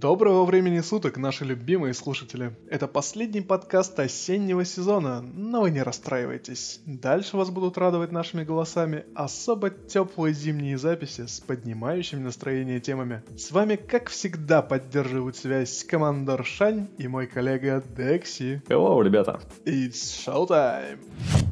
Доброго времени суток, наши любимые слушатели. Это последний подкаст осеннего сезона, но вы не расстраивайтесь. Дальше вас будут радовать нашими голосами особо теплые зимние записи с поднимающими настроение темами. С вами, как всегда, поддерживают связь командор Шань и мой коллега Декси. Hello, ребята. It's showtime!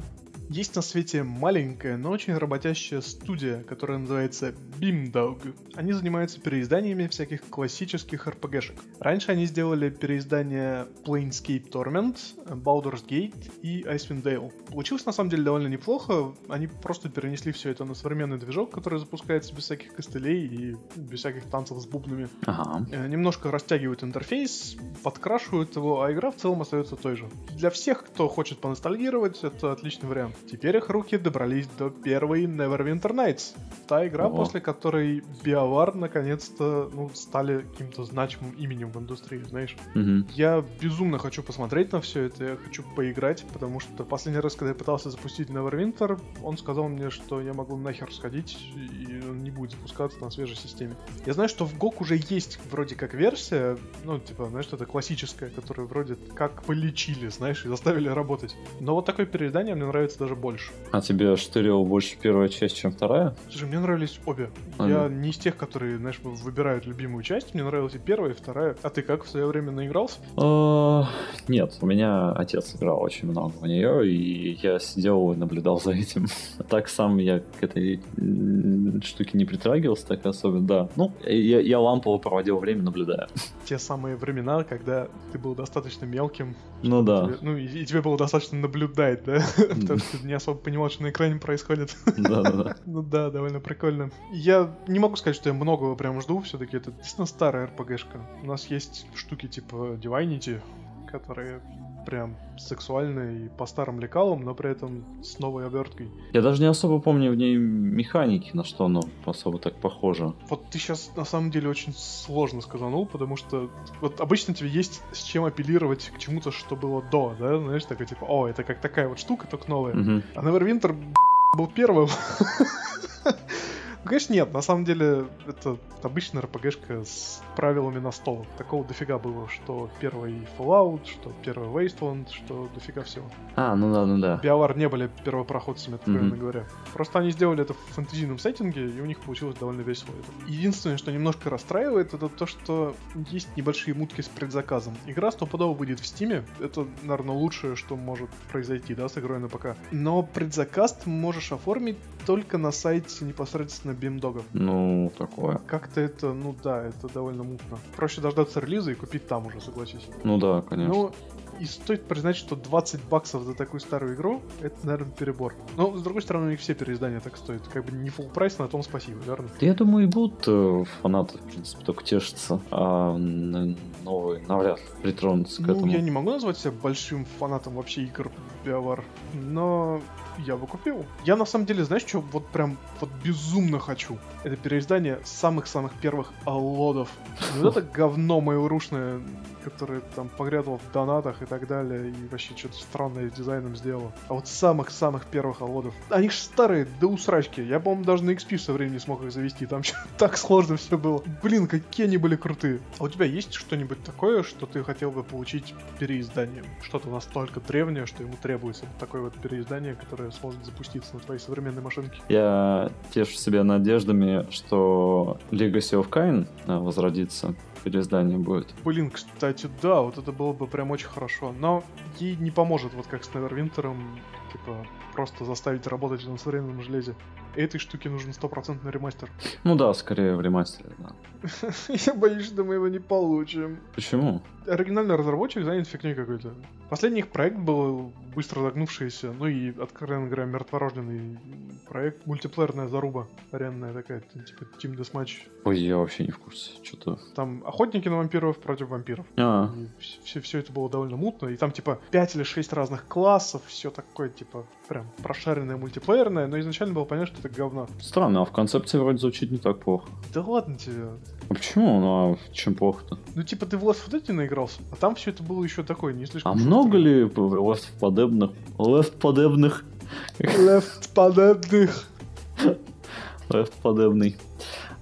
Есть на свете маленькая, но очень работящая студия, которая называется Beamdog. Они занимаются переизданиями всяких классических RPG-шек. Раньше они сделали переиздание Planescape Torment, Baldur's Gate и Icewind Dale. Получилось на самом деле довольно неплохо. Они просто перенесли все это на современный движок, который запускается без всяких костылей и без всяких танцев с бубнами. Ага. Э, Немножко растягивают интерфейс, подкрашивают его, а игра в целом остается той же. Для всех, кто хочет поностальгировать, это отличный вариант. Теперь их руки добрались до первой Neverwinter Nights. Та игра, О. после которой BioWare наконец-то ну, стали каким-то значимым именем в индустрии, знаешь. Мгм. Я безумно хочу посмотреть на все это, я хочу поиграть, потому что последний раз, когда я пытался запустить Neverwinter, он сказал мне, что я могу нахер сходить, и он не будет запускаться на свежей системе. Я знаю, что в GOG уже есть вроде как версия, ну, типа, знаешь, это классическая, которую вроде как полечили, знаешь, и заставили работать. Но вот такое переиздание мне нравится даже больше. А тебе штырила больше первая часть, чем вторая? Слушай, мне нравились обе. Ага. Я не из тех, которые, знаешь, выбирают любимую часть. Мне нравилась и первая, и вторая. А ты как в свое время наигрался? А, Нет, у меня отец играл очень много в нее, и я сидел и наблюдал за этим. А Так сам я к этой штуке не притрагивался так особо, да. Ну, я, я лампово проводил время, наблюдая. Те самые времена, когда ты был достаточно мелким. Ну да, тебе- ну, и, и тебе было достаточно наблюдать, да? Потому что ты не особо понимал, что на экране происходит. да, да, да. Ну да, довольно прикольно. Я не могу сказать, что я многого прям жду, все-таки это действительно старая RPG-шка. У нас есть штуки типа Divinity, которые прям сексуальные и по старым лекалам, но при этом с новой оберткой. Я даже не особо помню в ней механики, на что оно особо так похоже. Вот ты сейчас на самом деле очень сложно сказанул, потому что вот обычно тебе есть с чем апеллировать к чему-то, что было до, да, знаешь, такой типа, о, это как такая вот штука, только новая. Мгм. А Neverwinter был первым. Конечно, нет. На самом деле, это обычная RPG-шка с правилами на стол. Такого дофига было, что первый Fallout, что первый Wasteland, что дофига всего. А, ну да, ну да. BioWare не были первопроходцами, откровенно Мгм. говоря. Просто они сделали это в фэнтезийном сеттинге, и у них получилось довольно весело. это. Единственное, что немножко расстраивает, это то, что есть небольшие мутки с предзаказом. Игра стопудово выйдет в Стиме. Это, наверное, лучшее, что может произойти, да, с игрой на ПК. Но предзаказ ты можешь оформить только на сайте непосредственно Бимдога. Ну, такое. Как-то это, ну да, это довольно мутно. Проще дождаться релиза и купить там уже, согласись. Ну да, конечно. Ну, и стоит признать, что 20 баксов за такую старую игру, это, наверное, перебор. Но, с другой стороны, у них все переиздания так стоят. Как бы не full прайс, на том спасибо, верно? Да я думаю, и будут э, фанаты, в принципе, только тешатся, а новые навряд ли притронутся к Ну, этому. я не могу назвать себя большим фанатом вообще игр BioWare, но я бы купил. Я, на самом деле, знаешь, что вот прям вот безумно хочу? Это переиздание самых-самых первых аллодов. Не вот это говно МейлРушное, которое там погрязло в донатах и так далее, и вообще что-то странное с дизайном сделало. А вот самых-самых первых аллодов. Они ж старые, да усрачки. Я, по-моему, даже на XP со временем смог их завести. Там так сложно все было. Блин, какие они были крутые. А у тебя есть что-нибудь такое, что ты хотел бы получить переизданием? Что-то настолько древнее, что ему требуется вот такое вот переиздание, которое сможет запуститься на твоей современной машинке. Я тешу себя надеждами, что Legacy of Kain э, возродится, переиздание будет. Блин, кстати, да, вот это было бы прям очень хорошо. Но ей не поможет, вот как с Невервинтером, типа, просто заставить работать на современном железе. Этой штуке нужен стопроцентный ремастер. Ну да, скорее в ремастере, да. Я боюсь, что мы его не получим. Почему? Оригинальный разработчик занят фигней какой-то. Последний их проект был быстро загнувшийся, ну и, откровенно говоря, мертворожденный проект. Мультиплеерная заруба, аренная такая, типа Team Deathmatch. Ой, я вообще не в курсе. Что-то... Там охотники на вампиров против вампиров. А, все, все это было довольно мутно, и там типа 5 или 6 разных классов, все такое, типа, прям прошаренное мультиплеерное, но изначально было понятно, что это говно. странно, а в концепции вроде звучит не так плохо. Да ладно тебе. А почему? Ну, а чем плохо-то? Ну, типа, ты в Left 4 Dead наигрался, а там все это было еще такое, не слишком... А шустрое. много ли лефт подобных? Лефт подобных? Left подобных? Лефт подобный.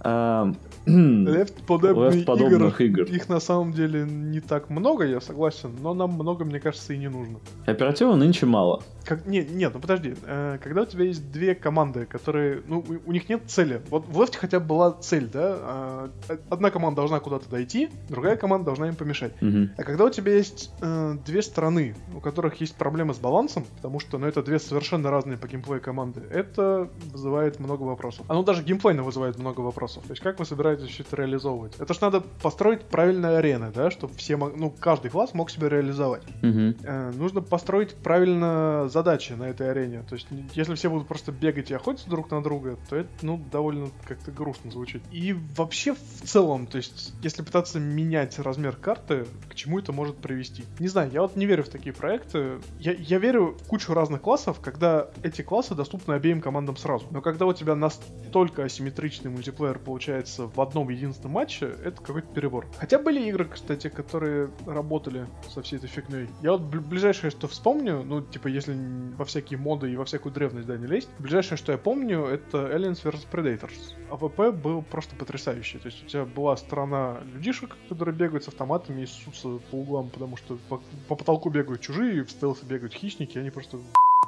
А, Left подобных, Left подобных игр. игр. Их на самом деле не так много, я согласен, но нам много, мне кажется, и не нужно. Оператива нынче мало. Как, не, нет, ну подожди. Э, когда у тебя есть две команды, которые, ну, у, них нет цели. Вот в Left хотя бы была цель, да? Э, одна команда должна куда-то дойти, другая команда должна им помешать. Мгм. А когда у тебя есть э, две стороны, у которых есть проблемы с балансом, потому что, ну, это две совершенно разные по геймплею команды, это вызывает много вопросов. Оно даже геймплейно вызывает много вопросов. То есть, как вы собираетесь все это реализовывать? Это ж надо построить правильные арены, да, чтобы все, ну, каждый класс мог себя реализовать. Мгм. Э, нужно построить правильно задачи на этой арене. То есть, если все будут просто бегать и охотиться друг на друга, то это, ну, довольно как-то грустно звучит. И вообще, в целом, то есть, если пытаться менять размер карты, к чему это может привести? Не знаю, я вот не верю в такие проекты. Я, я верю в кучу разных классов, когда эти классы доступны обеим командам сразу. Но когда у тебя настолько асимметричный мультиплеер получается в одном единственном матче, это какой-то перебор. Хотя были игры, кстати, которые работали со всей этой фигней. Я вот бл- ближайшее, что вспомню, ну, типа, если во всякие моды и во всякую древность, да, не лезть, ближайшее, что я помню, это Aliens vs Predators. АВП был просто потрясающий. То есть у тебя была сторона людишек, которые бегают с автоматами и ссутся по углам, потому что по, по потолку бегают чужие, в стелсе бегают хищники, они просто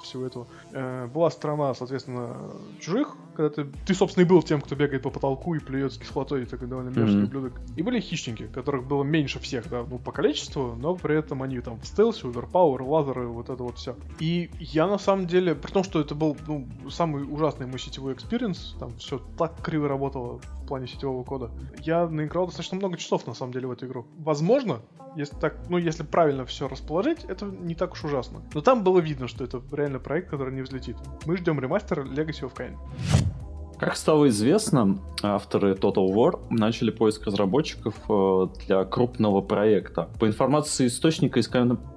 всего этого. Э, была сторона, соответственно, чужих, когда ты, ты, собственно, и был тем, кто бегает по потолку и плюется кислотой, такой довольно мерзкий Мгм. ублюдок. И были хищники, которых было меньше всех, да, ну, по количеству, но при этом они там в стелсе, overpower, лазеры, вот это вот все. И я, на самом деле, при том, что это был, ну, самый ужасный мой сетевой experience, там все так криво работало в плане сетевого кода, я наиграл достаточно много часов, на самом деле, в эту игру. Возможно, если так, ну, если правильно все расположить, это не так уж ужасно. Но там было видно, что это реально проект, который не взлетит. Мы ждем ремастер Legacy of Kain. Как стало известно, авторы Total War начали поиск разработчиков э, для крупного проекта. По информации источника из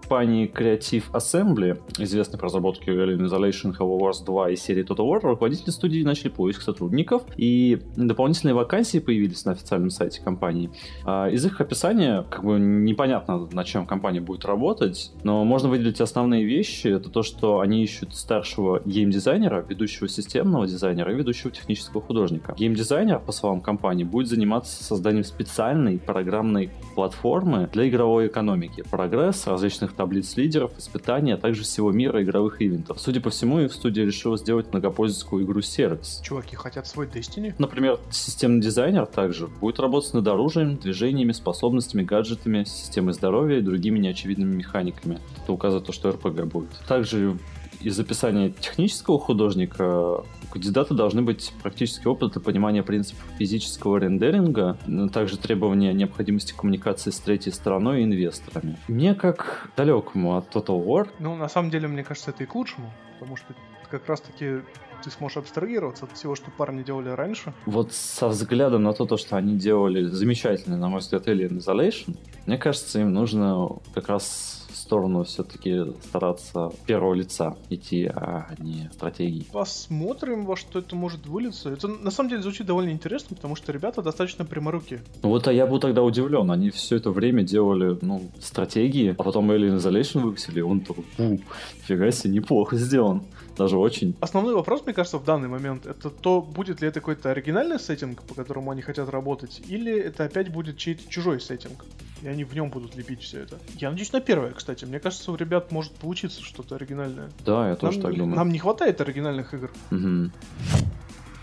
компании Creative Assembly, известной по разработке Alien Isolation, Halo Wars 2 и серии Total War, руководители студии начали поиск сотрудников, и дополнительные вакансии появились на официальном сайте компании. А, Из их описания как бы непонятно, над чем компания будет работать, но можно выделить основные вещи. Это то, что они ищут старшего геймдизайнера, ведущего системного дизайнера и ведущего технического художника. Геймдизайнер, по словам компании, будет заниматься созданием специальной программной платформы для игровой экономики. Прогресс, различных таблиц лидеров, испытаний, а также всего мира игровых ивентов. Судя по всему, их студия решила сделать многопользовательскую игру-сервис. Чуваки хотят свой Destiny? Например, системный дизайнер также будет работать над оружием, движениями, способностями, гаджетами, системой здоровья и другими неочевидными механиками. Это указывает то, что РПГ будет. Также из описания технического художника у кандидата должны быть практический опыт и понимание принципов физического рендеринга, но также требования необходимости коммуникации с третьей стороной и инвесторами. Мне как далекому от Total War Ну, на самом деле, мне кажется, это и к лучшему, потому что как раз-таки ты сможешь абстрагироваться от всего, что парни делали раньше. Вот со взглядом на то, то, что они делали замечательный, на мой взгляд, Alien Isolation, мне кажется, им нужно как раз в сторону все-таки стараться первого лица идти, а не стратегии. Посмотрим, во что это может вылиться. Это на самом деле звучит довольно интересно, потому что ребята достаточно пряморукие. Ну вот а я был тогда удивлен. Они все это время делали, ну, стратегии, а потом Alien Isolation выпустили, и он такой, фу, фига себе, неплохо сделан. Даже очень. Основной вопрос, мне кажется, в данный момент, это то, будет ли это какой-то оригинальный сеттинг, по которому они хотят работать, или это опять будет чей-то чужой сеттинг, и они в нем будут лепить все это. Я надеюсь на первое, кстати. Мне кажется, у ребят может получиться что-то оригинальное. Да, я тоже нам, так думаю. нам не хватает оригинальных игр. Мгм.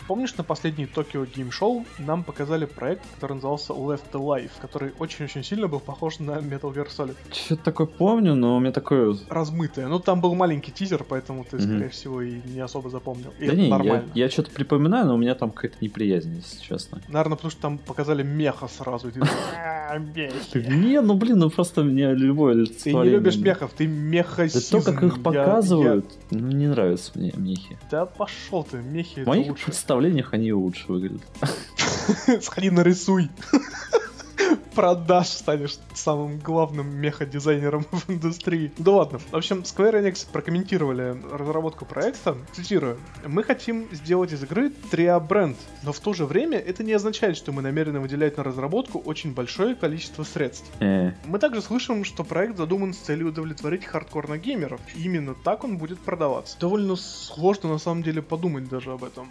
Помнишь, на последней Tokyo Game Show нам показали проект, который назывался Left Alive, который очень-очень сильно был похож на Metal Gear Solid. Что-то такое помню, но у меня такое... Размытое. Ну, там был маленький тизер, поэтому ты, Мгм. скорее всего, и не особо запомнил. И Да это не, я, нормально. я что-то припоминаю, но у меня там какая-то неприязнь, если честно. Наверное, потому что там показали меха сразу. «А, мехи». Не, ну блин, ну просто мне любое Ты не любишь мехов, ты Да мехасизм. то, как их Я- показывают, ну, не нравятся мне мехи. я- Да пошел ты, мехи моих лучше. Представлениях они лучше выглядят. Сходи нарисуй. Продаж станешь самым главным меха-дизайнером в индустрии. Да ладно. В общем, Square Enix прокомментировали разработку проекта. Цитирую. Мы хотим сделать из игры триа-бренд, но в то же время это не означает, что мы намерены выделять на разработку очень большое количество средств. Э, Мы также слышим, что проект задуман с целью удовлетворить хардкорных геймеров. И именно так он будет продаваться. Довольно сложно на самом деле подумать даже об этом.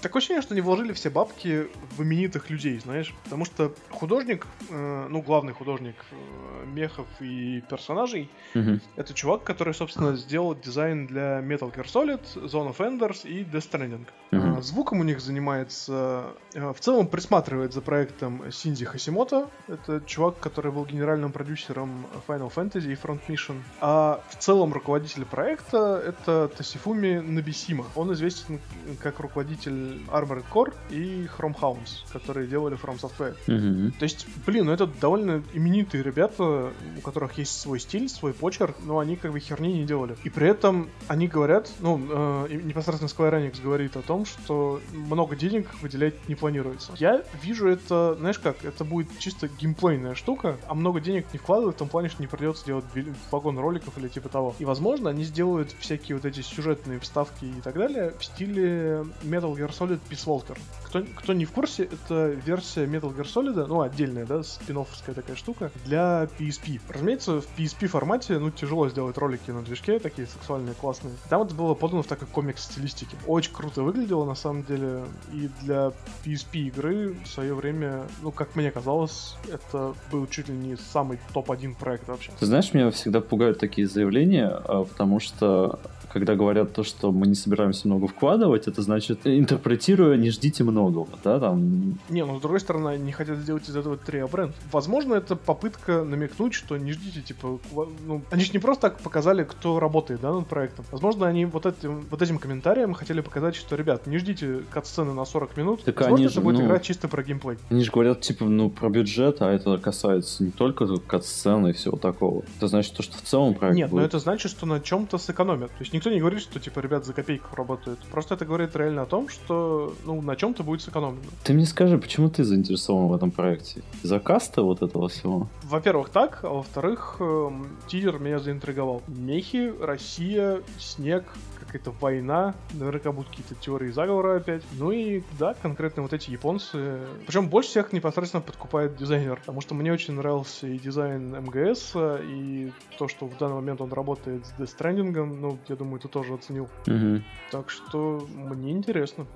Такое ощущение, что они вложили все бабки в именитых людей, знаешь. Потому что художник, э, ну главный художник э, мехов и персонажей, мгм. это чувак, который, собственно, сделал дизайн для Metal Gear Solid, Zone of Enders и Death Stranding. А, Звуком у них занимается, э, в целом присматривает за проектом Синзи Хасимото. Это чувак, который был генеральным продюсером Final Fantasy и Front Mission. А в целом руководитель проекта это Тосифуми Набисима. Он известен как руководитель Armored Core и Chrome Hounds, которые делали From Software. Мгм. То есть, блин, ну это довольно именитые ребята, у которых есть свой стиль, свой почерк, но они как бы херни не делали. И при этом они говорят, ну, э, непосредственно Square Enix говорит о том, что много денег выделять не планируется. Я вижу это, знаешь как, это будет чисто геймплейная штука, а много денег не вкладывают в том плане, что не придется делать вагон роликов или типа того. И, возможно, они сделают всякие вот эти сюжетные вставки и так далее в стиле Metal Gear Solid Peace Walker. Кто, кто не в курсе, это версия Metal Gear Solid, ну, отдельная, да, спин такая штука, для PSP. Разумеется, в PSP формате, ну, тяжело сделать ролики на движке, такие сексуальные, классные. Там это было подано в такой комикс-стилистике. Очень круто выглядело, на самом деле, и для PSP игры в свое время, ну, как мне казалось, это был чуть ли не самый топ-1 проект вообще. Ты знаешь, меня всегда пугают такие заявления, а, потому что когда говорят то, что мы не собираемся много вкладывать, это значит, интерпретируя, не ждите многого, да, там, Не, ну с другой стороны, они не хотят сделать из этого трио бренд. Возможно, это попытка намекнуть, что не ждите, типа, ну, они же не просто так показали, кто работает, да, над проектом. Возможно, они вот этим, вот этим комментарием хотели показать, что, ребят, не ждите кат-сцены на 40 минут. Так Возможно, они это же, будет ну, игра чисто про геймплей. Они же говорят, типа, ну, про бюджет, а это касается не только кат-сцены и всего такого. Это значит то, что в целом проект Нет, но будет. это значит, что на чем-то сэкономят. То есть никто не говорит, что, типа, ребят за копейку работают. Просто это говорит реально о том, что, ну, на чем-то будет сэкономлено. Ты мне скажи, почему ты заинтересован в этом проекте? Из-за каста вот этого всего? Во-первых, так, а во-вторых, эм, тизер меня заинтриговал. Мехи, Россия, снег, какая-то война, наверняка будут какие-то теории заговора опять. Ну и да, конкретно вот эти японцы. Причем больше всех непосредственно подкупает дизайнер, потому что мне очень нравился и дизайн МГС, и то, что в данный момент он работает с Death Stranding, ну, я думаю, ты тоже оценил. Мгм. Так что мне интересно.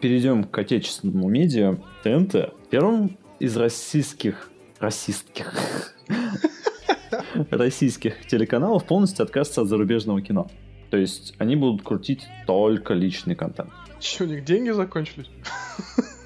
Перейдем к отечественному медиа. ТНТ. Первым из российских... Расистских. Российских телеканалов полностью откажется от зарубежного кино. То есть они будут крутить только личный контент. Че, у них деньги закончились?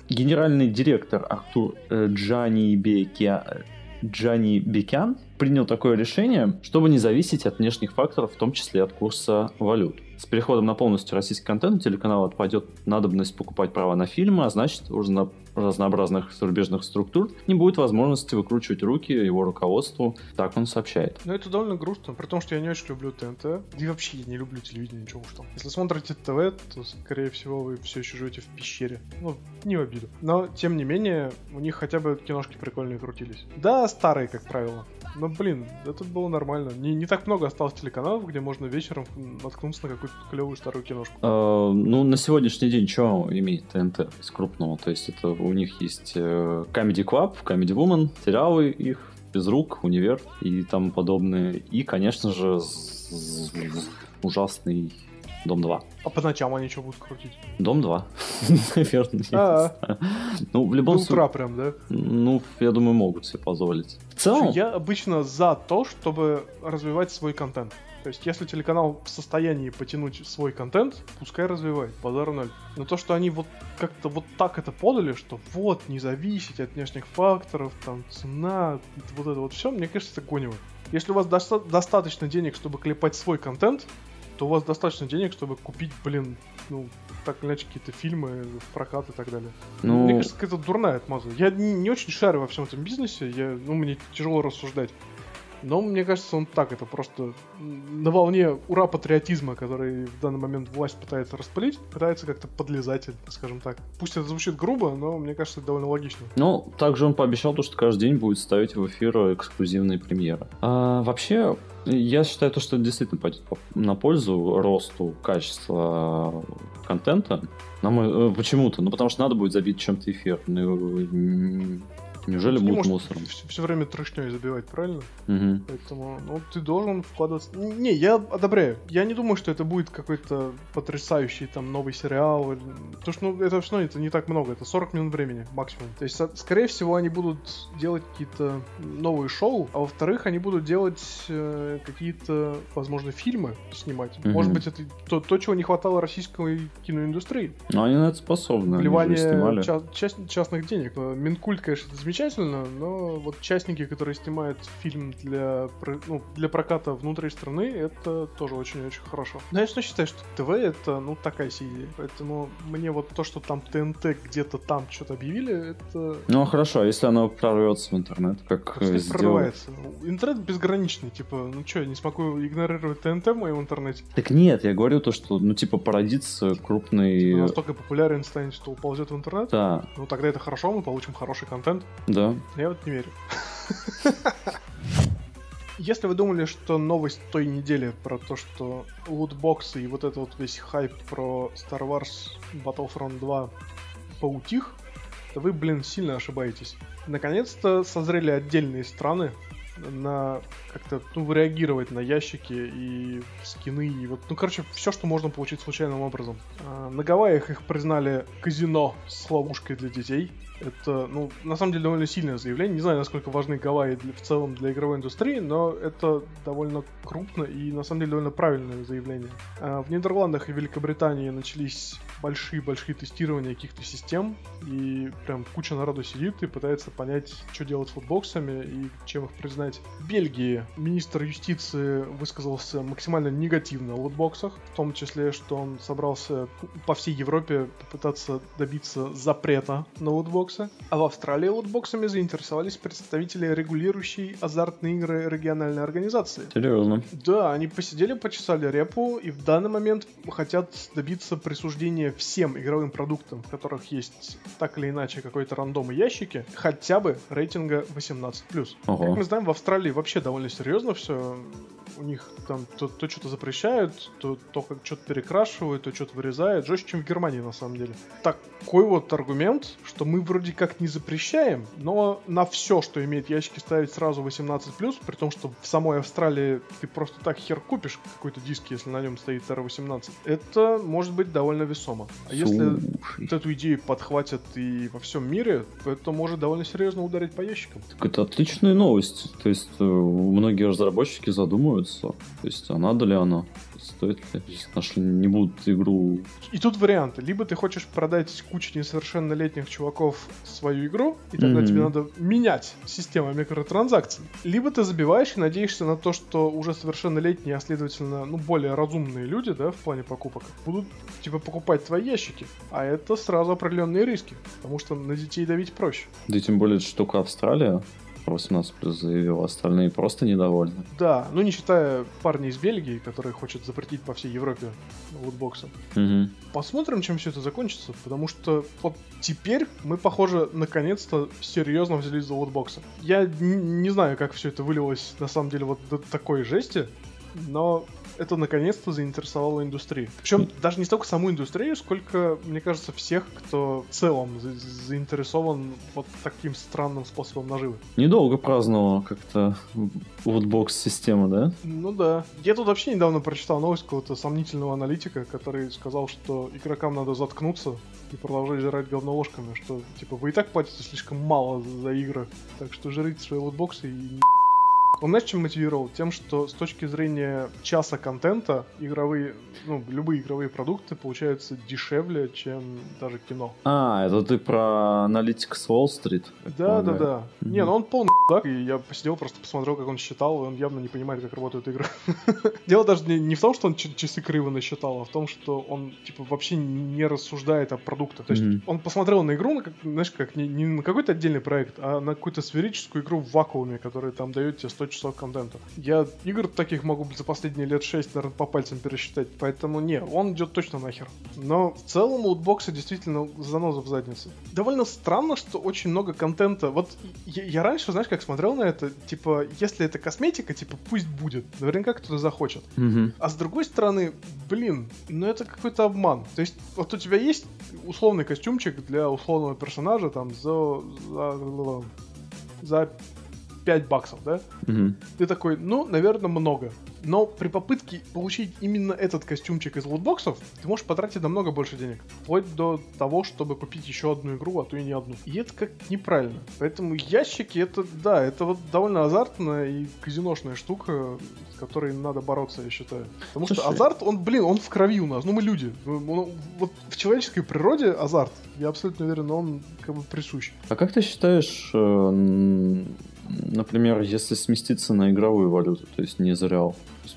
Генеральный директор Артур э, Джани Бекя- Джани Бекян принял такое решение, чтобы не зависеть от внешних факторов, в том числе от курса валют. С переходом на полностью российский контент у телеканала отпадет надобность покупать права на фильмы, а значит, у разно- разнообразных зарубежных структур не будет возможности выкручивать руки его руководству, так он сообщает. Ну, это довольно грустно, при том, что я не очень люблю ТНТ. Да и вообще я не люблю телевидение, ничего уж там. Если смотрите ТВ, то, скорее всего, вы все еще живете в пещере. Ну, не в обиду. Но, тем не менее, у них хотя бы киношки прикольные крутились. Да, старые, как правило. Но, блин, это было нормально. Не, не так много осталось телеканалов, где можно вечером наткнуться на какую-то клевую старую киношку. Э, ну, на сегодняшний день что имеет ТНТ из крупного? То есть это у них есть э, Comedy Club, Comedy Woman, сериалы их, Безрук, Универ и тому подобное. И, конечно же, ужасный Дом 2. А по ночам они что будут крутить? Дом 2. Наверное. А. Ну, в любом утра случае, прям, да? ну, я думаю, могут себе позволить. В целом, Я обычно за то, чтобы развивать свой контент. То есть, если телеканал в состоянии потянуть свой контент, пускай развивает, базар ноль. Но то, что они вот как-то вот так это подали, что вот, не зависеть от внешних факторов, там, цена, вот это вот все, мне кажется, это гонево. Если у вас доста- достаточно денег, чтобы клепать свой контент, то у вас достаточно денег, чтобы купить, блин, ну, так или иначе, какие-то фильмы, прокат и так далее. ну, Мне кажется, какая-то дурная отмаза. Я не, не очень шарю во всем этом бизнесе, я, ну, мне тяжело рассуждать. Но мне кажется, он так, это просто на волне ура патриотизма, который в данный момент власть пытается распылить, пытается как-то подлезать, скажем так. Пусть это звучит грубо, но мне кажется, это довольно логично. Ну, также он пообещал то, что каждый день будет ставить в эфир эксклюзивные премьеры. А, вообще, я считаю то, что это действительно пойдет на пользу росту качества контента. На мой, э, почему-то. Ну, потому что надо будет забить чем-то эфир. Ну, Неужели ты будут мусором? Все, все время трешней забивать, правильно? Угу. Поэтому, ну, ты должен вкладываться. Не, я одобряю. Я не думаю, что это будет какой-то потрясающий там новый сериал. Потому что, ну, это все равно это не так много. Это 40 минут времени максимум. То есть, скорее всего, они будут делать какие-то новые шоу, а во-вторых, они будут делать э, какие-то, возможно, фильмы снимать. Угу. Может быть, это то, то, чего не хватало российской киноиндустрии. Но они на это способны. Вливание ча- ча- частных денег. Минкульт, конечно, это замечательно, но вот частники, которые снимают фильм для, ну, для проката внутри страны, это тоже очень-очень хорошо. Но я все считаю, что ТВ это, ну, такая себе Поэтому мне вот то, что там ТНТ где-то там что-то объявили, это... Ну, хорошо, а если оно прорвется в интернет, как сделать? прорывается. Интернет безграничный, типа, ну что, я не смогу игнорировать ТНТ в моем интернете? Так нет, я говорю то, что, ну, типа, породится крупный... Типа, настолько популярен станет, что уползет в интернет? Да. Ну, тогда это хорошо, мы получим хороший контент. Да. Я вот не верю. Если вы думали, что новость той недели про то, что лутбоксы и вот этот вот весь хайп про Star Wars Battlefront 2 поутих, то вы, блин, сильно ошибаетесь. Наконец-то созрели отдельные страны, на как-то ну, реагировать на ящики и скины и вот ну короче все что можно получить случайным образом а, на Гавайях их признали казино с ловушкой для детей это, ну, на самом деле довольно сильное заявление. Не знаю, насколько важны Гавайи для, в целом для игровой индустрии, но это довольно крупно и, на самом деле, довольно правильное заявление. А, в Нидерландах и Великобритании начались большие-большие тестирования каких-то систем, и прям куча народу сидит и пытается понять, что делать с футбоксами и чем их признать. В Бельгии министр юстиции высказался максимально негативно о лутбоксах, в том числе, что он собрался по всей Европе попытаться добиться запрета на лутбоксы. А в Австралии лутбоксами заинтересовались представители регулирующей азартные игры региональной организации. Серьезно? Да, они посидели, почесали репу и в данный момент хотят добиться присуждения всем игровым продуктам, в которых есть так или иначе какой-то рандом и ящики, хотя бы рейтинга 18+. Ого. Как мы знаем, в Австралии вообще довольно серьезно все у них там то, то что-то запрещают, то, то как что-то перекрашивают, то что-то вырезают, жестче, чем в Германии на самом деле. Такой вот аргумент, что мы вроде как не запрещаем, но на все, что имеет ящики, ставить сразу 18+, при том, что в самой Австралии ты просто так хер купишь какой-то диск, если на нем стоит R18. Это может быть довольно весомо. А если вот эту идею подхватят и во всем мире, то это может довольно серьезно ударить по ящикам. Так это отличная новость. То есть э, многие разработчики задумываются задумываться. То есть, а надо ли оно? Стоит ли? Нашли не будут игру... И тут варианты. Либо ты хочешь продать куче несовершеннолетних чуваков свою игру, и тогда mm-hmm. тебе надо менять систему микротранзакций. Либо ты забиваешь и надеешься на то, что уже совершеннолетние, а следовательно, ну, более разумные люди, да, в плане покупок, будут, типа, покупать твои ящики. А это сразу определенные риски, потому что на детей давить проще. Да и тем более, что только Австралия, 18 плюс заявил, остальные просто недовольны. Да, ну не считая парня из Бельгии, который хочет запретить по всей Европе лутбоксы. Угу. Посмотрим, чем все это закончится, потому что вот теперь мы, похоже, наконец-то серьезно взялись за лутбоксы. Я не знаю, как все это вылилось на самом деле вот до такой жести, но это наконец-то заинтересовало индустрию. Причем даже не столько саму индустрию, сколько, мне кажется, всех, кто в целом за заинтересован вот таким странным способом наживы. Недолго праздновала как-то вудбокс-система, да? Ну да. Я тут вообще недавно прочитал новость какого-то сомнительного аналитика, который сказал, что игрокам надо заткнуться и продолжать жрать говно ложками, что типа вы и так платите слишком мало за игры, так что жрите свои лутбоксы и не он знаешь, чем мотивировал? Тем, что с точки зрения часа контента игровые, ну, любые игровые продукты получаются дешевле, чем даже кино. А, это ты про аналитика с Уолл-стрит? Да, да, да. Mm-hmm. Не, ну он полный так, и я посидел, просто посмотрел, как он считал, и он явно не понимает, как работают игры. Дело даже не, не в том, что он часы криво насчитал, а в том, что он, типа, вообще не рассуждает о продуктах. То есть mm-hmm. он посмотрел на игру, как, знаешь, как не, не на какой-то отдельный проект, а на какую-то сферическую игру в вакууме, которая там дает тебе 100 часов контента. Я игр таких могу за последние лет 6, наверное, по пальцам пересчитать, поэтому не, он идет точно нахер. Но в целом лутбоксы действительно заноза в заднице. Довольно странно, что очень много контента. Вот я, я раньше, знаешь, как смотрел на это, типа, если это косметика, типа, пусть будет. Наверняка кто-то захочет. Мгм. А с другой стороны, блин, ну это какой-то обман. То есть, вот у тебя есть условный костюмчик для условного персонажа там за, за, за 5 баксов, да? Мгм. Ты такой, ну, наверное, много. Но при попытке получить именно этот костюмчик из лутбоксов, ты можешь потратить намного больше денег. Вплоть до того, чтобы купить еще одну игру, а то и не одну. И это как неправильно. Поэтому ящики, это, да, это вот довольно азартная и казиношная штука, с которой надо бороться, я считаю. Потому что Слушай. азарт, он, блин, он в крови у нас. Ну, мы люди. Он- вот в человеческой природе азарт, я абсолютно уверен, он как бы присущ. А как ты считаешь, э, например, если сместиться на игровую валюту, то есть не за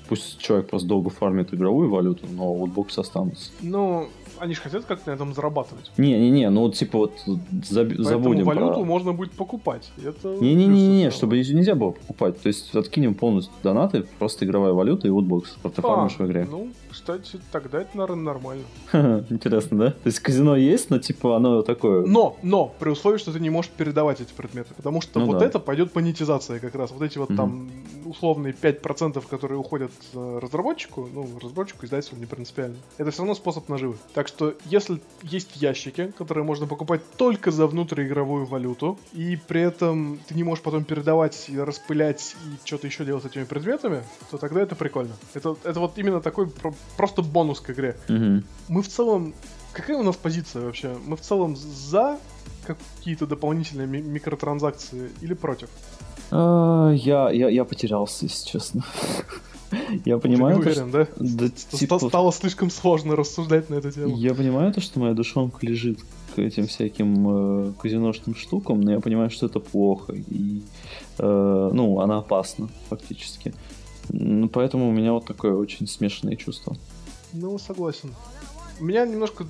Пусть человек просто долго фармит игровую валюту, но лутбоксы останутся. Но они же хотят как-то на этом зарабатывать. Не-не-не, ну вот типа вот заб- Поэтому забудем валюту про... можно будет покупать. И Это Не-не-не, плюс чтобы нельзя было покупать. То есть откинем полностью донаты, просто игровая валюта и лутбокс. Ты А, в игре. Ну, кстати, тогда это, наверное, нормально. Интересно, да? То есть казино есть, но типа оно такое... Но, но, при условии, что ты не можешь передавать эти предметы. Потому что Ну вот да. это пойдет монетизация как раз. Вот эти вот Мгм. там условные 5%, которые уходят э, разработчику, ну, разработчику, издателю не принципиально. Это все равно способ наживы. Так что, если есть ящики, которые можно покупать только за внутриигровую валюту, и при этом ты не можешь потом передавать, и распылять и что-то еще делать с этими предметами, то тогда это прикольно. Это, это вот именно такой про- просто бонус к игре. Мгм. Мы в целом... Какая у нас позиция вообще? Мы в целом за какие-то дополнительные ми- микротранзакции или против? А, Я, я, я потерялся, если честно. Я понимаю, Ты не уверен, да? что- да, Ста- типа, Стало слишком сложно рассуждать на эту тему. я понимаю то, что моя душонка лежит к этим всяким э, казиношным штукам, но я понимаю, что это плохо и э, ну она опасна фактически. Поэтому у меня вот такое очень смешанное чувство. Ну, согласен. У меня немножко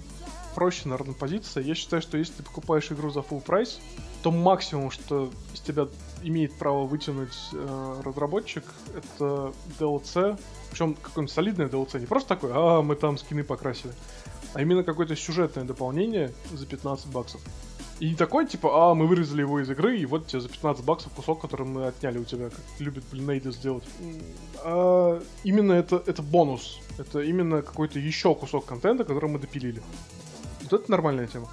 проще, наверное, позиция. Я считаю, что если ты покупаешь игру за full прайс, то максимум, что из тебя имеет право вытянуть э, разработчик, это DLC. Причем какое-нибудь солидное DLC. Не просто такое, а мы там скины покрасили. А именно какое-то сюжетное дополнение за 15 баксов. И не такой, типа, а, мы вырезали его из игры, и вот тебе за 15 баксов кусок, который мы отняли у тебя, как любит, блин, Нейда сделать. А именно это, это бонус. Это именно какой-то еще кусок контента, который мы допилили. Вот это нормальная тема.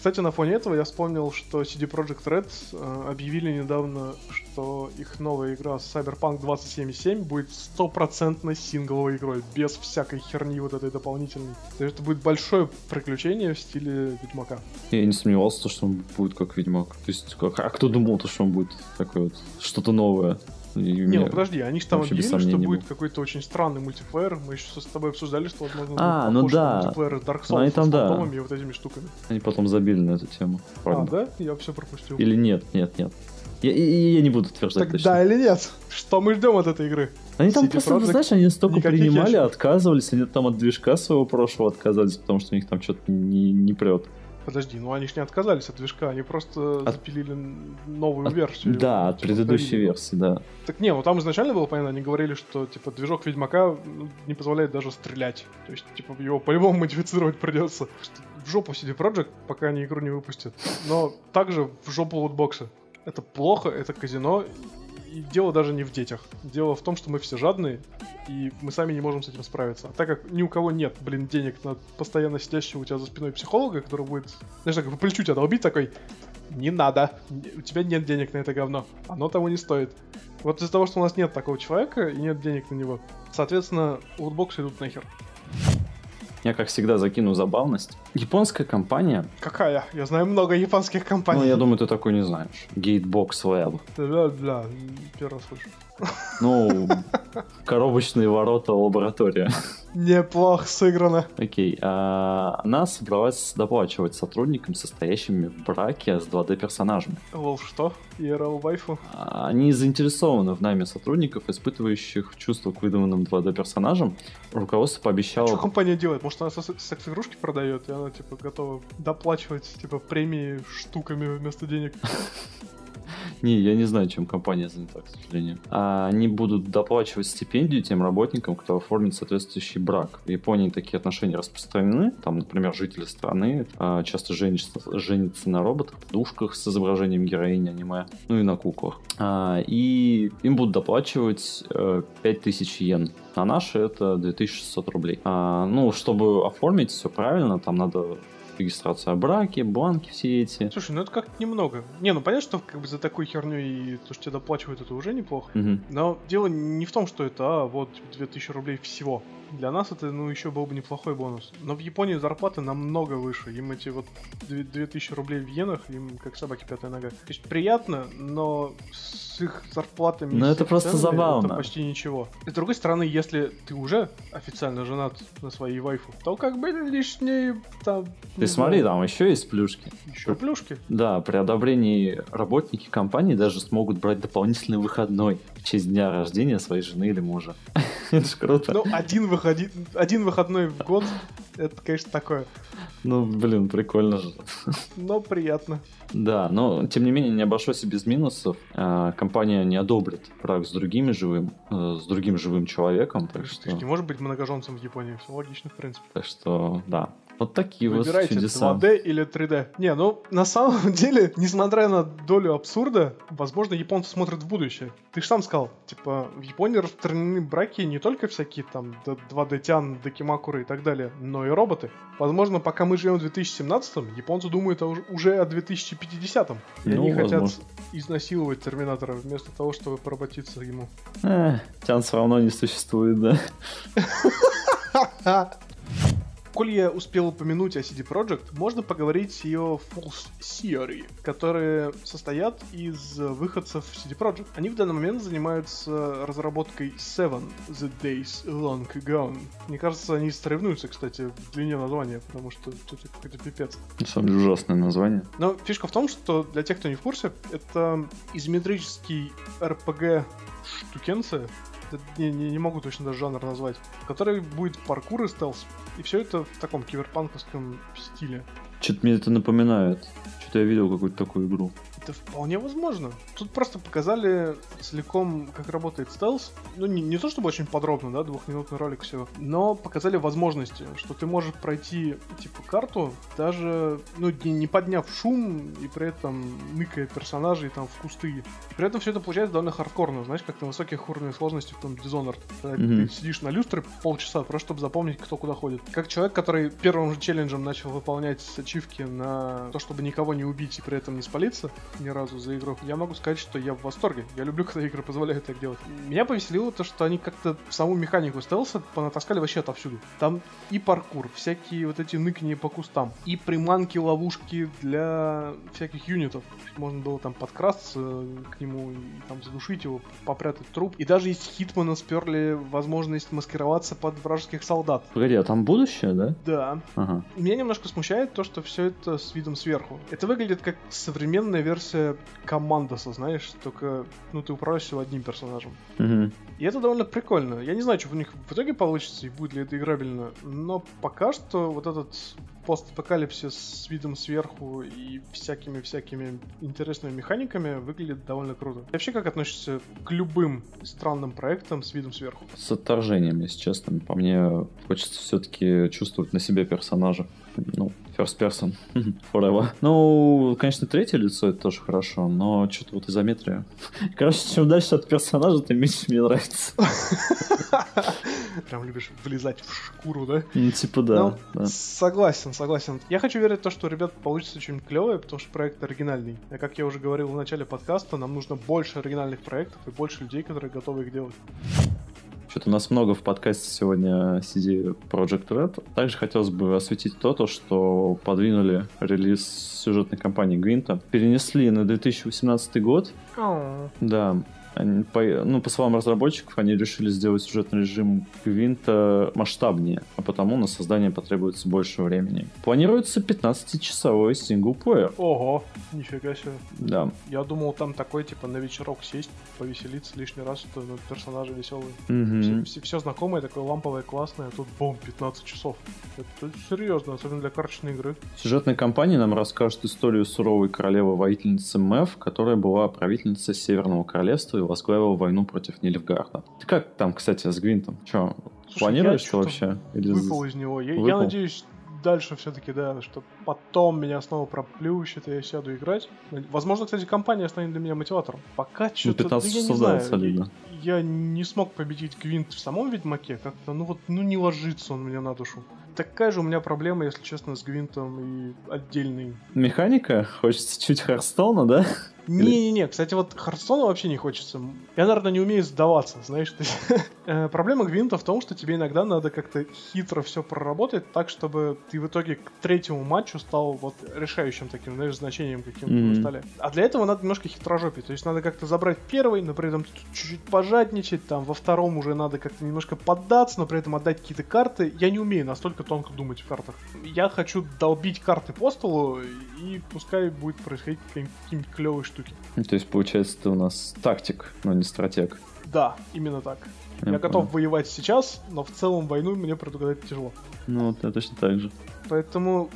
Кстати, на фоне этого я вспомнил, что CD Projekt Red э, объявили недавно, что их новая игра Cyberpunk 2077 будет стопроцентно сингловой игрой, без всякой херни вот этой дополнительной. То есть это будет большое приключение в стиле Ведьмака. Я не сомневался, что он будет как Ведьмак. То есть, как, а кто думал, то, что он будет такое вот что-то новое? И Не, ну подожди, они же там объявили, что будет какой-то очень странный мультиплеер. Мы еще с тобой обсуждали, что, возможно, А, ну да. мультиплеер Dark Ну, Souls они там, с да. и вот этими штуками. Они потом забили на эту тему. А, Правда? да? Я все пропустил. Или нет, нет, нет. Я, я- я не буду утверждать Так точно. да или нет? Что мы ждем от этой игры? Они там CD просто, Projekt знаешь, они столько принимали, ящиков. отказывались, они там от движка своего прошлого отказались, потому что у них там что-то не, не прет. Подожди, ну они ж не отказались от движка, они просто От- запилили новую От- версию. да, от Типа, предыдущей повторили. версии, да. Так не, ну там изначально было понятно, они говорили, что типа движок Ведьмака ну, не позволяет даже стрелять. То есть, типа, его по-любому модифицировать придется. В жопу CD Projekt, пока они игру не выпустят. Но также в жопу лутбокса. Это плохо, это казино. И дело даже не в детях. Дело в том, что мы все жадные, и мы сами не можем с этим справиться. А так как ни у кого нет, блин, денег на постоянно сидящего у тебя за спиной психолога, который будет, знаешь, так по плечу тебя долбить, такой, не надо, у тебя нет денег на это говно, оно того не стоит. Вот из-за того, что у нас нет такого человека и нет денег на него, соответственно, лутбоксы идут нахер. Я, как всегда, закину забавность. Японская компания, Какая? Я знаю много японских компаний. ну, я думаю, ты такой не знаешь. Gatebox Lab. Бля-бля, первый раз слышу. Ну, коробочные ворота лаборатория. Неплохо сыграно. Окей. а, Она собралась доплачивать сотрудникам, состоящим в браке с 2D-персонажами. Лол, что? IRL вайфу? А, Они заинтересованы в найме сотрудников, испытывающих чувства к выдуманным 2D-персонажам. Руководство пообещало... Что компания делает? Может, она секс- секс-игрушки продает, и она, типа, готова доплачивать, типа, премии штуками вместо денег? Не, я не знаю, чем компания занята, к сожалению. А они будут доплачивать стипендию тем работникам, кто оформит соответствующий брак. В Японии такие отношения распространены. Там, например, жители страны а, часто женятся, женятся на роботах, подушках с изображением героини аниме, ну и на куклах. А, и им будут доплачивать э, 5000 йен. На наши это 2600 рублей. А, ну, чтобы оформить все правильно, там надо регистрация о браке, банки все эти. Слушай, ну это как-то немного. Не, ну понятно, что как бы за такую херню и то, что тебе доплачивают, это уже неплохо. Мгм. Но дело не в том, что это, а, вот 2000 рублей всего. Для нас это, ну, еще был бы неплохой бонус. Но в Японии зарплаты намного выше. Им эти вот две- 2000 рублей в иенах, им как собаки пятая нога. То есть приятно, но с их зарплатами... С это просто забавно. Это почти ничего. И с другой стороны, если ты уже официально женат на своей вайфу, то как бы лишние там... Ты смотри, там еще есть плюшки. Еще плюшки. Да, при одобрении работники компании даже смогут брать дополнительный выходной в честь дня рождения своей жены или мужа. Это ж круто. Ну, один, выходи... один выходной в год, это, конечно, такое. Ну, блин, прикольно же. Но приятно. Да, но тем не менее не обошлось и без минусов. А, Компания не одобрит брак с другими живым, э, с другим живым человеком, так Ты что, не можешь быть многоженцем в Японии. Все логично, в принципе. так что, да. Вот такие вот Выбирайте чудеса. 2D или 3D. Не, ну, на самом деле, несмотря на долю абсурда, возможно, японцы смотрят в будущее. Ты же сам сказал, типа, в Японии распространены браки не только всякие там 2D-тян, Декимакуры и так далее, но и роботы. Возможно, пока мы живем в 2017-м, японцы думают уже о 2050-м. И Ну, они хотят возможно. изнасиловать Терминатора вместо того, чтобы поработиться ему. Э, Тян все равно не существует, да. Коль я успел упомянуть о CD Projekt, можно поговорить о False Theory, которые состоят из выходцев CD Projekt. Они в данный момент занимаются разработкой Seven The Days Long Gone. Мне кажется, они соревнуются, кстати, в длине названия, потому что это какой-то пипец. На самом деле ужасное название. Но фишка в том, что для тех, кто не в курсе, это изометрический RPG штукенция, не, не, не могу точно даже жанр назвать, в которой будет паркур и стелс. И все это в таком киберпанковском стиле. Что-то мне это напоминает. Что-то я видел какую-то такую игру. Это вполне возможно. Тут просто показали целиком, как работает стелс. Ну, не, не то чтобы очень подробно, да, двухминутный ролик всего, но показали возможности, что ты можешь пройти, типа, карту, даже, ну, не, не подняв шум и при этом ныкая персонажей там в кусты. При этом все это получается довольно хардкорно, знаешь, как на высоких уровнях сложности в том Dishonored. Когда Мгм. ты сидишь на люстре полчаса, просто чтобы запомнить, кто куда ходит. Как человек, который первым же челленджем начал выполнять ачивки на то, чтобы никого не убить и при этом не спалиться ни разу за игру, я могу сказать, что я в восторге. Я люблю, когда игры позволяют так делать. Меня повеселило то, что они как-то саму механику стелса понатаскали вообще отовсюду. Там и паркур, всякие вот эти ныкни по кустам, и приманки, ловушки для всяких юнитов. Можно было там подкрасться к нему там задушить его, попрятать труп. И даже из Хитмана сперли возможность маскироваться под вражеских солдат. Погоди, а там будущее, да? Да, Ага. меня немножко смущает то, что все это с видом сверху. Это выглядит как современная версия Командоса, знаешь, только, ну, ты управляешь всего одним персонажем. Мгм. И это довольно прикольно. Я не знаю, что у них в итоге получится и будет ли это играбельно, но пока что вот этот постапокалипсис с видом сверху и всякими-всякими интересными механиками выглядит довольно круто. Ты вообще как относишься к любым странным проектам с видом сверху? С отторжением, если честно. По мне хочется все-таки чувствовать на себе персонажа. Ну, first person. Forever. Ну, конечно, третье лицо это тоже хорошо, но что-то вот изометрия. Короче, чем дальше от персонажа, тем меньше мне нравится. Прям любишь влезать в шкуру, да? Ну, типа да. Ну, да. Согласен, согласен. Я хочу верить в то, что ребят получится что-нибудь клевое, потому что проект оригинальный. А как я уже говорил в начале подкаста, нам нужно больше оригинальных проектов и больше людей, которые готовы их делать. Что-то у нас много в подкасте сегодня CD Project Red. Также хотелось бы осветить то, то, что подвинули релиз сюжетной кампании Гвинта. Перенесли на 2018 год. Да, Они, по, ну, по словам разработчиков, они решили сделать сюжетный режим Гвинта масштабнее, а потому на создание потребуется больше времени. Планируется 15-часовой синглплеер. Ого, нифига себе. Да. Я думал, там такой, типа, на вечерок сесть, повеселиться лишний раз, что ну, персонажи веселые. Мгм. Все, все, все знакомое, такое ламповое, классное, а тут бом, 15 часов. Это серьезно, особенно для карточной игры. Сюжетная кампания нам расскажет историю суровой королевы-воительницы Мэв, которая была правительницей Северного Королевства и возглавила войну против Нильфгарда. Ты как там, кстати, с Гвинтом? Че, Слушай, планируешь я что вообще? Или Выпал из него. Я, я Выпал? надеюсь, дальше все-таки, да, что потом меня снова проплющит, и я сяду играть. Возможно, кстати, компания станет для меня мотиватором. Пока Ну, что-то, 15 я не да, знаю. солидно. Я, я не смог победить Гвинт в самом Ведьмаке, как-то, ну вот, ну не ложится он мне на душу. Такая же у меня проблема, если честно, с Гвинтом и отдельный. Механика? Хочется чуть Харстона, да? Не-не-не, кстати, вот Хардстона вообще не хочется. Я, наверное, не умею сдаваться, знаешь. есть. Э, Проблема Гвинта в том, что тебе иногда надо как-то хитро все проработать так, чтобы ты в итоге к третьему матчу стал вот решающим таким, знаешь, значением каким-то Мгм. на столе. А для этого надо немножко хитрожопить. То есть надо как-то забрать первый, но при этом чуть-чуть пожадничать, там во втором уже надо как-то немножко поддаться, но при этом отдать какие-то карты. Я не умею настолько тонко думать в картах. Я хочу долбить карты по столу, и пускай будет происходить какие- какие-нибудь клевые штуки. Ну, То есть, получается, ты у нас тактик, но не стратег. Да, именно так. Я Я готов понял. воевать сейчас, но в целом войну мне предугадать тяжело. Ну, вот я точно так же. Поэтому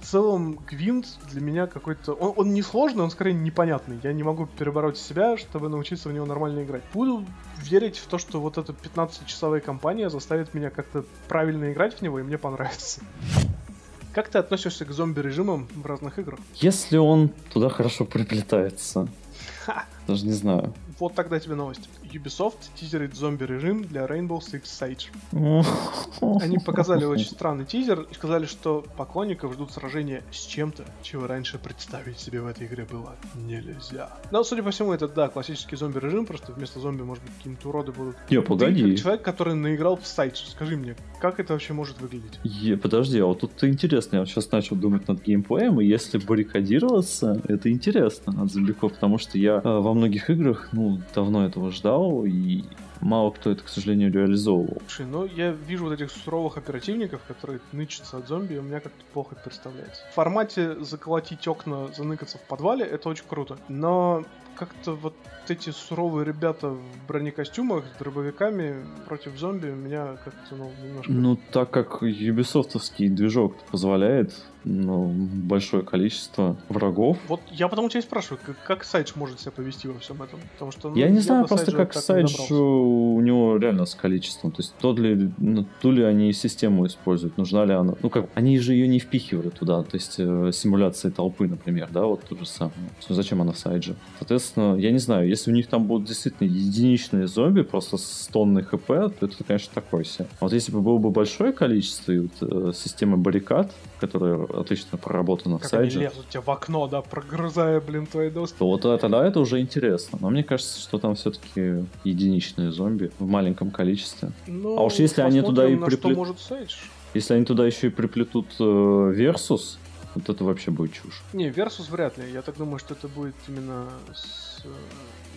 в целом Гвинт для меня какой-то... Он, он не сложный, он скорее непонятный. Я не могу перебороть себя, чтобы научиться в него нормально играть. Буду верить в то, что вот эта 15-часовая кампания заставит меня как-то правильно играть в него, и мне понравится. Как ты относишься к зомби-режимам в разных играх? Если он туда хорошо приплетается. Ха! Даже не знаю. Вот тогда тебе новость. Ubisoft тизерит зомби-режим для Rainbow Six Siege. Они показали очень странный тизер и сказали, что поклонников ждут сражения с чем-то, чего раньше представить себе в этой игре было нельзя. Но, судя по всему, это, да, классический зомби-режим, просто вместо зомби, может быть, какие-то уроды будут. Не, Ты погоди. как человек, который наиграл в сайт, скажи мне, как это вообще может выглядеть? Е, подожди, а вот тут интересно, я вот сейчас начал думать над геймплеем, и если баррикадироваться, это интересно от зомбиков, потому что я э, во многих играх, ну, давно этого ждал, и мало кто это, к сожалению, реализовывал. Слушай, ну я вижу вот этих суровых оперативников, которые нычатся от зомби, и у меня как-то плохо представляется. В формате заколотить окна, заныкаться в подвале, это очень круто. Но как-то вот эти суровые ребята в бронекостюмах с дробовиками против зомби меня как-то, ну, немножко... Ну, так как юбисофтовский движок позволяет, ну, большое количество врагов, Вот я потому тебя и спрашиваю, как, как Сайдж может себя повести во всем этом? Потому что, ну, Я не знаю просто, Сайджа как Сайдж у него реально с количеством. То есть то ли, ну, ту ли они систему используют, нужна ли она. Ну как, они же ее не впихивали туда. То есть э, симуляция толпы, например, да, вот то же самое. Зачем она в Сайдже? Соответственно, я не знаю, если у них там будут действительно единичные зомби, просто с тонной хп, то это, конечно, такое себе. А вот если бы было бы большое количество и вот, э, система баррикад, которая отлично проработана в Как они лезут тебе в окно, да, прогрызая, блин, твои доски. то вот это, тогда это уже интересно. Но мне кажется, что там все-таки единичные зомби в маленьком количестве. Ну, А уж если они туда и посмотрим, на что приплет- может Сайдж. Если они туда еще и приплетут э, Versus, вот это вообще будет чушь. Не, Versus вряд ли. Я так думаю, что это будет именно с э,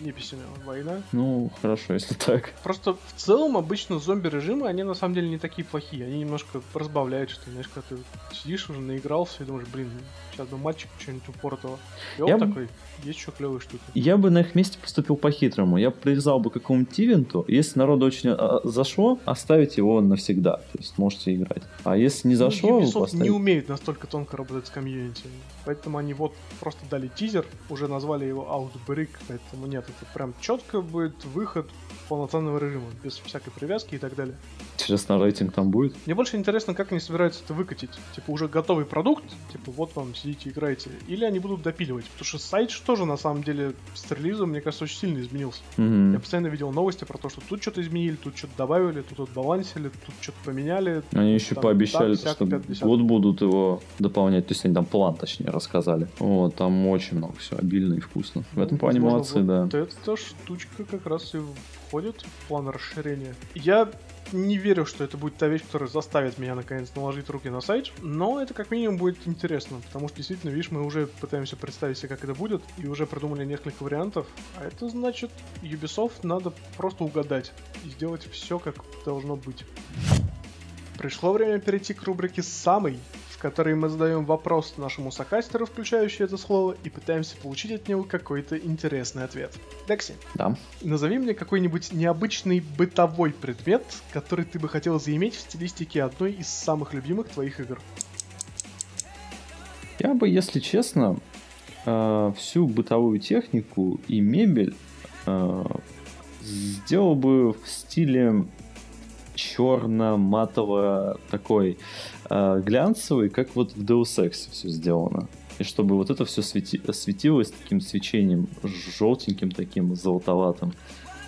неписями война. Ну, хорошо, если так. Просто в целом обычно зомби-режимы, они на самом деле не такие плохие. Они немножко разбавляют, что, знаешь, когда ты сидишь уже, наигрался и думаешь, блин, сейчас бы мальчик что-нибудь упоротого. И он Я такой, есть еще клевые штуки. Я бы на их месте поступил по-хитрому. Я привязал бы к какому-нибудь ивенту. Если народу очень а, зашло, оставить его навсегда. То есть можете играть. А если не зашло, ну, поставите- не умеет настолько тонко работать с комьюнити. Поэтому они вот просто дали тизер, уже назвали его Outbreak, поэтому нет, это прям четко будет выход полноценного режима, без всякой привязки и так далее. Интересно, рейтинг там будет? Мне больше интересно, как они собираются это выкатить. Типа уже готовый продукт, типа вот вам сидите играете, или они будут допиливать. Потому что сайт же тоже на самом деле с релизом, мне кажется, очень сильно изменился. Мгм. Я постоянно видел новости про то, что тут что-то изменили, тут что-то добавили, тут отбалансили, тут что-то поменяли. Они еще Там пообещали, так, сяк, что вот будут его дополнять. То есть они там план, точнее, рассказали. Вот, там очень много всего, обильно и вкусно. В этом плане молодцы, вот. Эта штучка как раз и входит в план расширения. Я не верю, что это будет та вещь, которая заставит меня наконец наложить руки на сайт, но это как минимум будет интересно, потому что действительно, видишь, мы уже пытаемся представить себе, как это будет, и уже придумали несколько вариантов, а это значит, Ubisoft надо просто угадать и сделать все, как должно быть. Пришло время перейти к рубрике «Самый», в которой мы задаем вопрос нашему сокастеру, включающий это слово, и пытаемся получить от него какой-то интересный ответ. Декси, Да. назови мне какой-нибудь необычный бытовой предмет, который ты бы хотел заиметь в стилистике одной из самых любимых твоих игр. Я бы, если честно, э, всю бытовую технику и мебель э, сделал бы в стиле черно-матово такой э, глянцевый, как вот в Deus Ex все сделано. И чтобы вот это все свети- светилось таким свечением, желтеньким таким, золотоватым.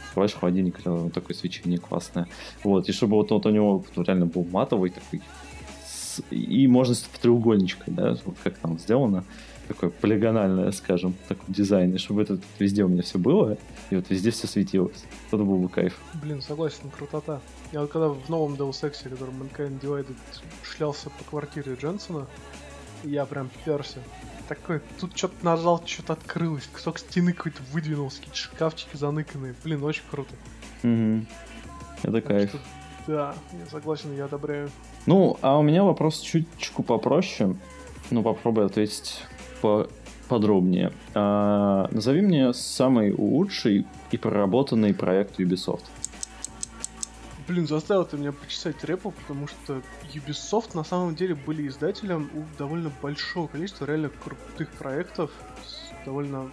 Открываешь холодильник, вот такое свечение классное. Вот, и чтобы вот, вот у него реально был матовый такой, и можно с треугольничкой, да, вот как там сделано, такое полигональное, скажем, такой дизайн, и чтобы это везде у меня все было, и вот везде все светилось. Это был бы кайф. Блин, согласен, крутота. Я вот когда в новом Deus Ex, который Mankind Divided, шлялся по квартире Дженсона, я прям перся. Такой, тут что-то нажал, что-то открылось, кусок стены какой-то выдвинулся, какие-то шкафчики заныканные. Блин, очень круто. Мгм. Это Так кайф. что, да, я согласен, я одобряю. Ну, а у меня вопрос чуточку попроще. Ну, попробуй ответить по подробнее. А, назови мне самый лучший и проработанный проект Ubisoft. Блин, заставил ты меня почесать репу, потому что Ubisoft на самом деле были издателем у довольно большого количества реально крутых проектов с довольно...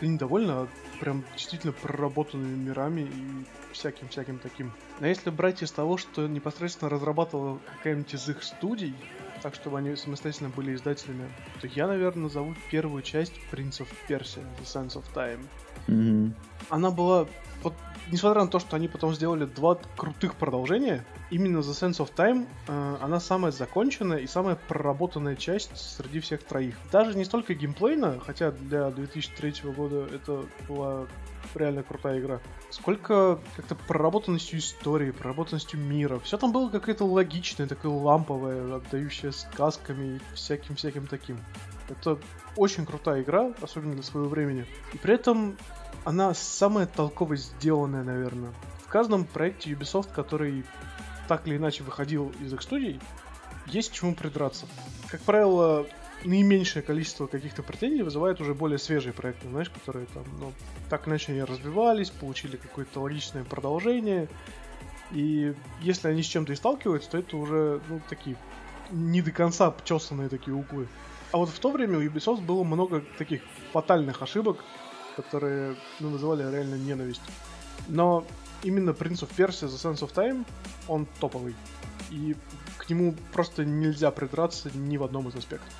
Да не довольно, а прям действительно проработанными мирами и всяким-всяким таким. Но если брать из того, что непосредственно разрабатывала какая-нибудь из их студий, так чтобы они самостоятельно были издателями, то я, наверное, назову первую часть Принцев Персия, The Sense of Time Мгм. она была... Вот, несмотря на то, что они потом сделали два крутых продолжения, именно The Sense of Time, э, она самая законченная и самая проработанная часть среди всех троих. Даже не столько геймплейно, хотя для 2003 года это была реально крутая игра, сколько как-то проработанностью истории, проработанностью мира. Все там было какое-то логичное, такое ламповое, отдающее сказками и всяким-всяким таким. Это очень крутая игра, особенно для своего времени. И при этом она самая толково сделанная, наверное. В каждом проекте Ubisoft, который так или иначе выходил из их студий, есть к чему придраться. Как правило, наименьшее количество каких-то претензий вызывает уже более свежие проекты, знаешь, которые там, ну, так иначе они развивались, получили какое-то логичное продолжение. И если они с чем-то и сталкиваются, то это уже, ну, такие не до конца обчесанные такие углы. А вот в то время у Ubisoft было много таких фатальных ошибок, которые ну, вызывали реально ненависть. Но именно Prince of Persia The Sense of Time, он топовый. И к нему просто нельзя придраться ни в одном из аспектов.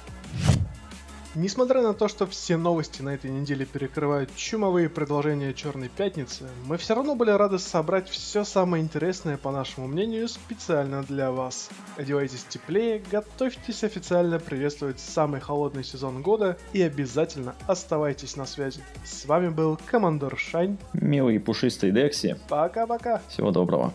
Несмотря на то, что все новости на этой неделе перекрывают чумовые предложения Черной Пятницы, мы все равно были рады собрать все самое интересное, по нашему мнению, специально для вас. Одевайтесь теплее, готовьтесь официально приветствовать самый холодный сезон года и обязательно оставайтесь на связи. С вами был Командор Шайн. Милый пушистый Декси. Пока-пока. Всего доброго.